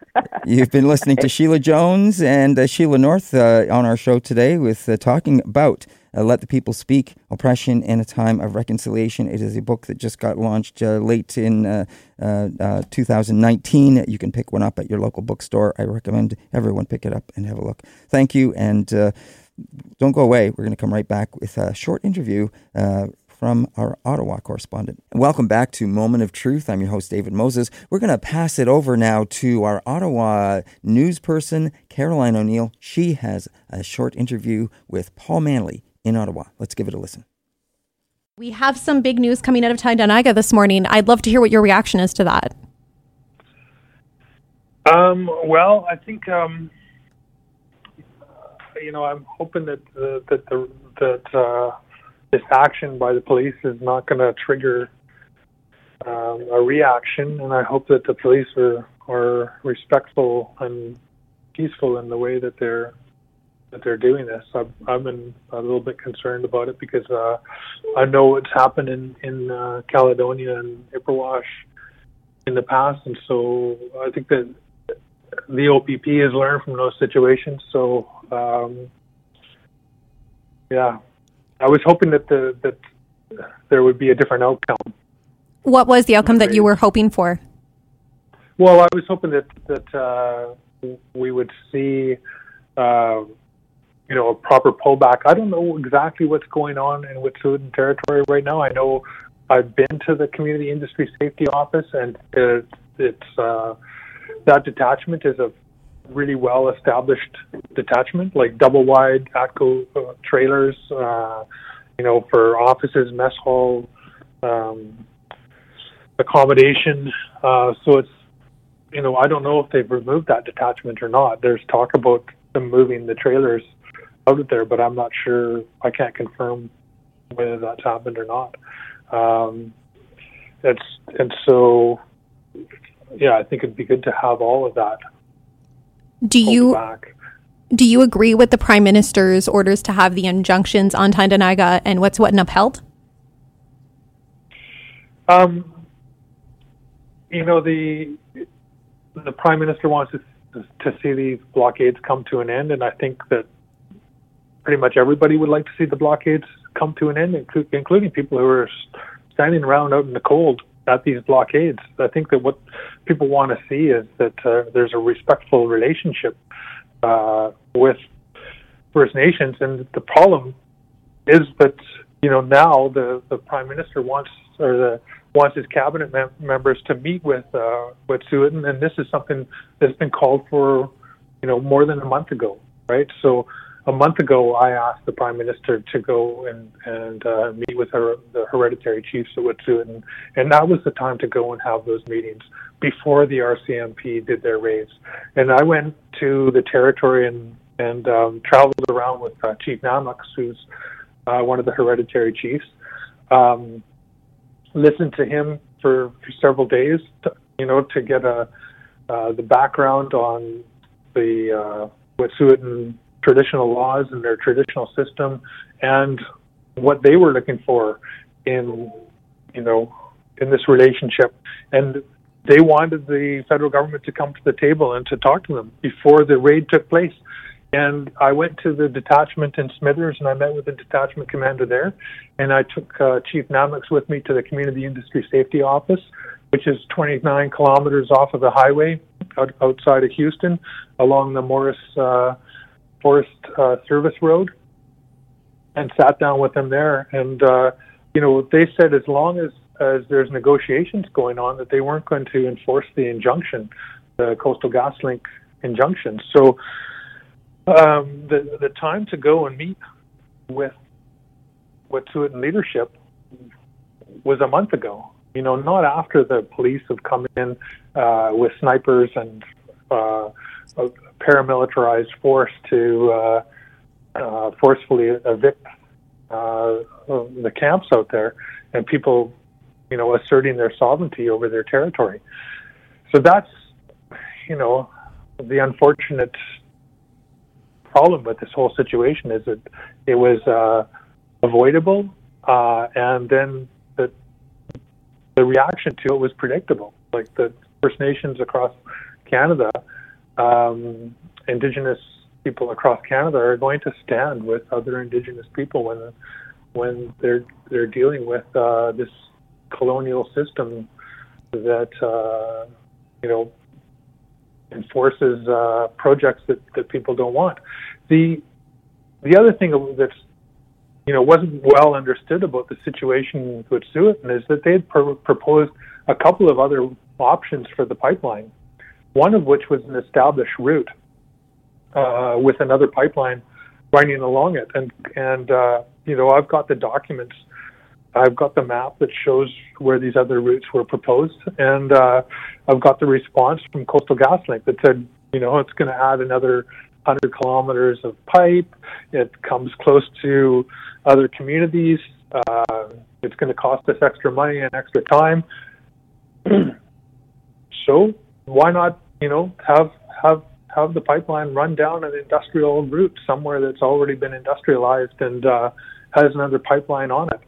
You've been listening to Sheila Jones and uh, Sheila North uh, on our show today with uh, talking about uh, Let the People Speak Oppression in a Time of Reconciliation. It is a book that just got launched uh, late in uh, uh, uh 2019. You can pick one up at your local bookstore. I recommend everyone pick it up and have a look. Thank you, and Don't go away. We're going to come right back with a short interview from our Ottawa correspondent. Welcome back to Moment of Truth. I'm your host, David Moses. We're going to pass it over now to our Ottawa news person, Caroline O'Neill. She has a short interview with Paul Manly in Ottawa. Let's give it a listen. We have some big news coming out of Tyendinaga this morning. I'd love to hear what your reaction is to that. Um, well, I think um, you know I'm hoping that the, that the, that uh, this action by the police is not going to trigger um, a reaction, and I hope that the police are are respectful and peaceful in the way that they're that they're doing this. I've, I've been a little bit concerned about it because uh, I know what's happened in in uh, Caledonia and Ipperwash in the past, and so I think that the OPP has learned from those situations. So um, yeah, I was hoping that the that there would be a different outcome. What was the outcome that you were hoping for? Well, I was hoping that that uh, we would see, uh, you know, a proper pullback. I don't know exactly what's going on in Wet'suwet'en territory right now. I know I've been to the Community Industry Safety Office, and it, it's uh, that detachment is a really well established detachment, like double wide ATCO uh, trailers, uh, you know, for offices, mess hall, um, accommodation. Uh, so it's, you know, I don't know if they've removed that detachment or not. There's talk about them moving the trailers out of there, but I'm not sure. I can't confirm whether that's happened or not. Um, it's and so yeah, I think it'd be good to have all of that. Do you back. do you agree with the prime minister's orders to have the injunctions on Tyendinaga and Wet'suwet'en upheld? Um, you know the the prime minister wants to to see these blockades come to an end, and I think that pretty much everybody would like to see the blockades come to an end, including people who are standing around out in the cold at these blockades. I think that what people want to see is that uh, there's a respectful relationship uh, with First Nations, and the problem is that you know now the the prime minister wants or the wants his cabinet mem- members to meet with uh, with Wet'suwet'en, and this is something that's been called for you know more than a month ago, right? So a month ago, I asked the prime minister to go and and uh, meet with her, the hereditary chiefs at Wet'suwet'en, and, and that was the time to go and have those meetings before the RCMP did their raids. And I went to the territory and and um, traveled around with uh, Chief Na'moks, who's uh, one of the hereditary chiefs. Um, listened to him for, for several days, to, you know, to get a uh, the background on the uh, Wet'suwet'en traditional laws and their traditional system and what they were looking for in you know in this relationship. And they wanted the federal government to come to the table and to talk to them before the raid took place. And I went to the detachment in Smithers and I met with the detachment commander there. And I took uh, Chief Na'moks with me to the community industry safety office which is 29 kilometers off of the highway out, outside of Houston along the Morice uh, Forest uh, Service Road and sat down with them there. And, uh, you know, they said as long as, as there's negotiations going on, that they weren't going to enforce the injunction, the Coastal GasLink injunction. So um, the, the time to go and meet with Wet'suwet'en leadership was a month ago. You know, not after the police have come in uh, with snipers and uh, paramilitarized force to uh, uh, forcefully evict uh, the camps out there and people, you know, asserting their sovereignty over their territory. So that's, you know, the unfortunate problem with this whole situation is that it was uh, avoidable, uh, and then the the reaction to it was predictable. Like the First Nations across Canada um, Indigenous people across Canada are going to stand with other Indigenous people when when they're they're dealing with uh, this colonial system that uh, you know enforces uh, projects that, that people don't want. The the other thing that's you know wasn't well understood about the situation with Wet'suwet'en is that they had pr- proposed a couple of other options for the pipeline. One of which was an established route uh, with another pipeline running along it, and and uh, you know I've got the documents. I've got the map that shows where these other routes were proposed, and uh, I've got the response from Coastal GasLink that said, you know, it's going to add another 100 kilometers of pipe. It comes close to other communities. Uh, it's going to cost us extra money and extra time. so why not, you know, have have have the pipeline run down an industrial route somewhere that's already been industrialized and uh, has another pipeline on it?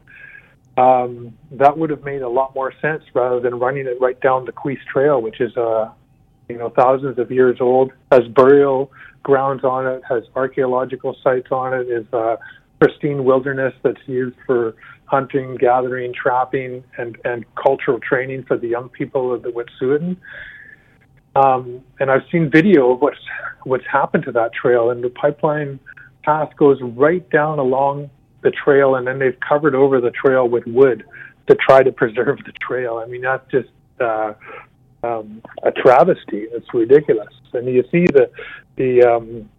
Um, that would have made a lot more sense rather than running it right down the Kweese Trail, which is uh, you know thousands of years old, has burial grounds on it, has archaeological sites on it, is uh, pristine wilderness that's used for hunting, gathering, trapping, and, and cultural training for the young people of the Wet'suwet'en. Um, and I've seen video of what's what's happened to that trail, and the pipeline path goes right down along the trail, and then they've covered over the trail with wood to try to preserve the trail. I mean, that's just uh, um, a travesty. It's ridiculous. And you see the the um,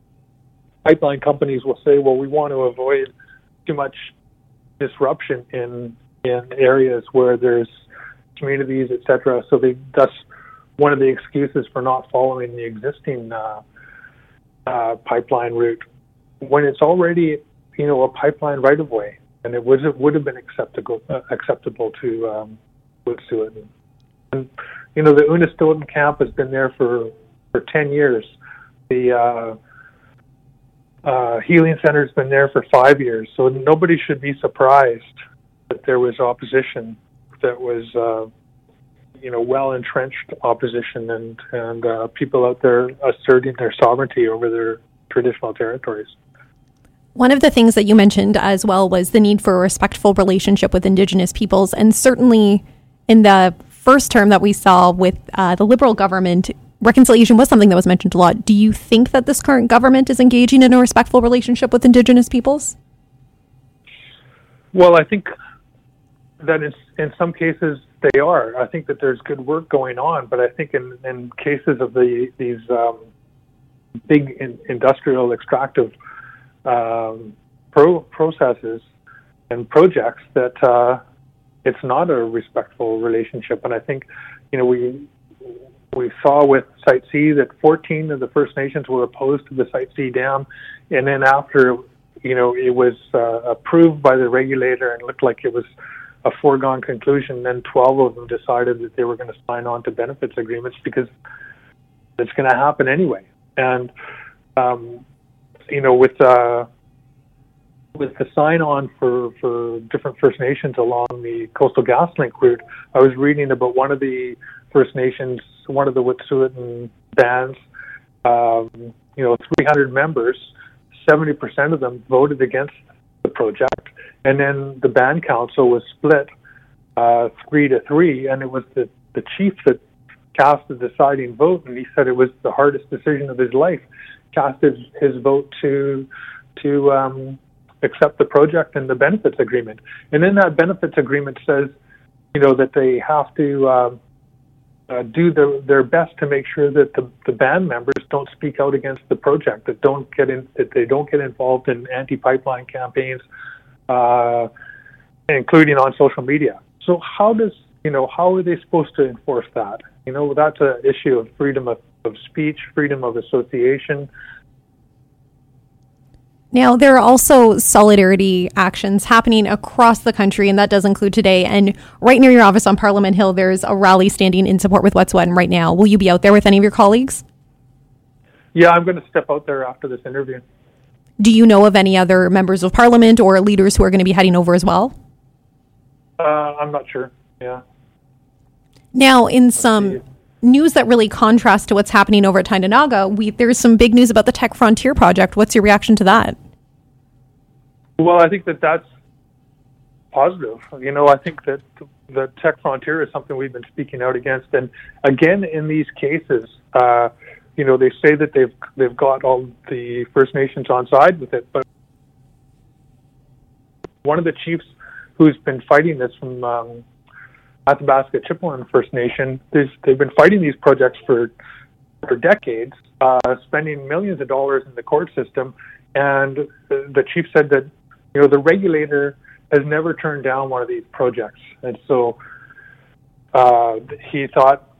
pipeline companies will say, "Well, we want to avoid too much disruption in in areas where there's communities, etc." So they that's one of the excuses for not following the existing uh, uh, pipeline route when it's already you know a pipeline right of way, and it would have, would have been acceptable uh, acceptable to um, Wet'suwet'en. And you know the Unist'ot'en camp has been there for for ten years. The uh, uh, healing center's been there for five years, so nobody should be surprised that there was opposition that was, uh, you know, well entrenched opposition and and uh, people out there asserting their sovereignty over their traditional territories. One of the things that you mentioned as well was the need for a respectful relationship with Indigenous peoples, and certainly in the first term that we saw with uh, the Liberal government, reconciliation was something that was mentioned a lot. Do you think that this current government is engaging in a respectful relationship with Indigenous peoples? Well, I think that in, in some cases they are. I think that there's good work going on, but I think in, in cases of the these um, big in, industrial extractive um, pro- processes and projects, that uh, it's not a respectful relationship. And I think, you know, we we saw with Site C that 14 of the First Nations were opposed to the Site C dam, and then after you know it was uh, approved by the regulator and looked like it was a foregone conclusion, then 12 of them decided that they were going to sign on to benefits agreements because it's going to happen anyway. And um, you know, with uh, with the sign on for for different First Nations along the Coastal GasLink route, I was reading about one of the First Nations, one of the Wet'suwet'en bands, um, you know, 300 members, 70% of them voted against the project. And then the band council was split uh, three to three, and it was the, the chief that cast the deciding vote, and he said it was the hardest decision of his life. Cast his, his vote to to um, accept the project and the benefits agreement. And in that benefits agreement says, you know, that they have to um, uh, do their, their best to make sure that the, the band members don't speak out against the project, that don't get in, that they don't get involved in anti-pipeline campaigns, uh, including on social media. So how does you know how are they supposed to enforce that? You know that's an issue of freedom of, of speech, freedom of association, now, there are also solidarity actions happening across the country, and that does include today. And right near your office on Parliament Hill, there's a rally standing in support with Wet'suwet'en right now. Will you be out there with any of your colleagues? Yeah, I'm going to step out there after this interview. Do you know of any other members of Parliament or leaders who are going to be heading over as well? Uh, I'm not sure. Yeah. Now, in some news that really contrasts to what's happening over at Tyendinaga, we, there's some big news about the Teck Frontier project. What's your reaction to that? Well, I think that that's positive. You know, I think that the Teck Frontier is something we've been speaking out against, and again, in these cases, uh, you know, they say that they've they've got all the First Nations on side with it, but one of the chiefs who's been fighting this from um, Athabasca Chipewyan First Nation. They've been fighting these projects for for decades, uh, spending millions of dollars in the court system, and the chief said that you know the regulator has never turned down one of these projects, and so uh, he thought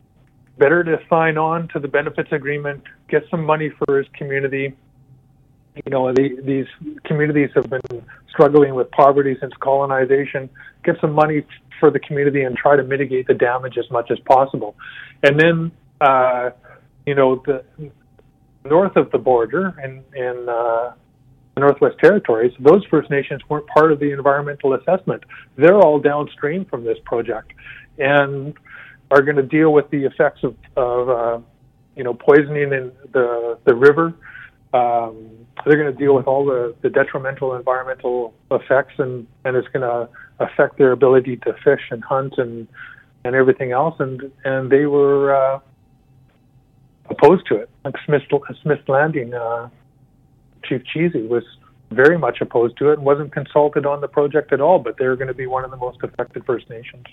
better to sign on to the benefits agreement, get some money for his community. You know, the, these communities have been struggling with poverty since colonization. Get some money for the community and try to mitigate the damage as much as possible. And then, uh, you know, the north of the border in, in uh, the Northwest Territories, those First Nations weren't part of the environmental assessment. They're all downstream from this project and are going to deal with the effects of, of uh, you know, poisoning in the, the river. Um, they're going to deal with all the, the detrimental environmental effects, and, and it's going to affect their ability to fish and hunt and and everything else. And and they were uh, opposed to it. Like Smith Smith Landing, uh, Chief Cheezie was very much opposed to it and wasn't consulted on the project at all. But they're going to be one of the most affected First Nations.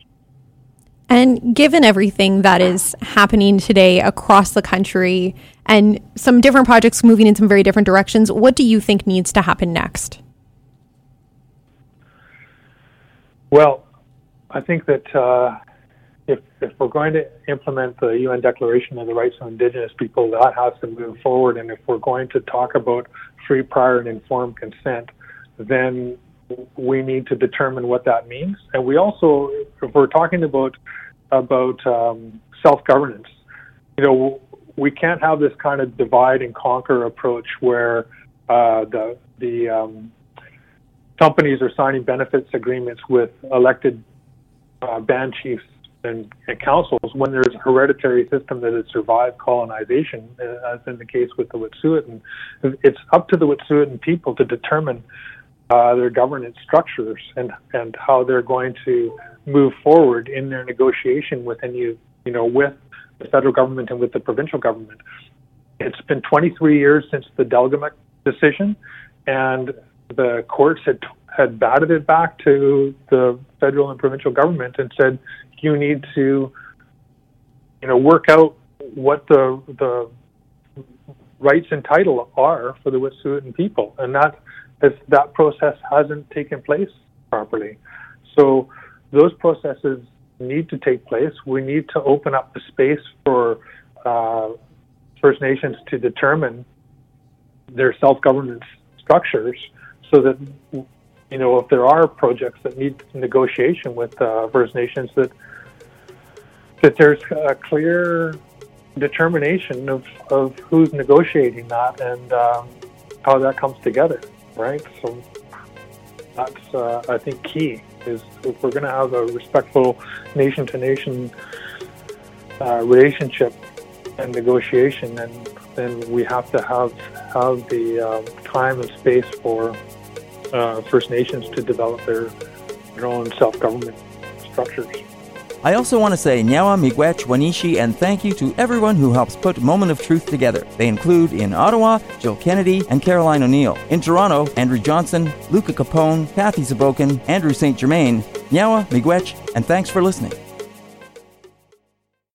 And given everything that is happening today across the country and some different projects moving in some very different directions, what do you think needs to happen next? Well, I think that uh, if, if we're going to implement the UN Declaration of the Rights of Indigenous People, that has to move forward. And if we're going to talk about free, prior, and informed consent, then we need to determine what that means. And we also, if we're talking about about um, self governance, you know, we can't have this kind of divide and conquer approach where uh, the the um, companies are signing benefits agreements with elected uh, band chiefs and, and, councils when there's a hereditary system that has survived colonization, uh, as in the case with the Wet'suwet'en. It's up to the Wet'suwet'en people to determine uh, their governance structures and and how they're going to move forward in their negotiation with any you know with the federal government and with the provincial government. It's been 23 years since the Delgamuukw decision, and the courts had had batted it back to the federal and provincial government and said you need to you know work out what the the rights and title are for the Wet'suwet'en people, and that that process hasn't taken place properly. So those processes need to take place. We need to open up the space for uh, First Nations to determine their self-governance structures, so that you know if there are projects that need negotiation with uh, First Nations, that that there's a clear determination of, of who's negotiating that and um, how that comes together right? So that's, uh, I think, key is if we're going to have a respectful nation to nation relationship and negotiation, then then we have to have have the um, time and space for uh, First Nations to develop their their own self government structures. I also want to say Nyawa, Miigwech, Wanishi, and thank you to everyone who helps put Moment of Truth together. They include in Ottawa, Jill Kennedy and Caroline O'Neill. In Toronto, Andrew Johnson, Luca Capone, Kathy Zabokin, Andrew St. Germain, Nyawa, Miigwech, and thanks for listening.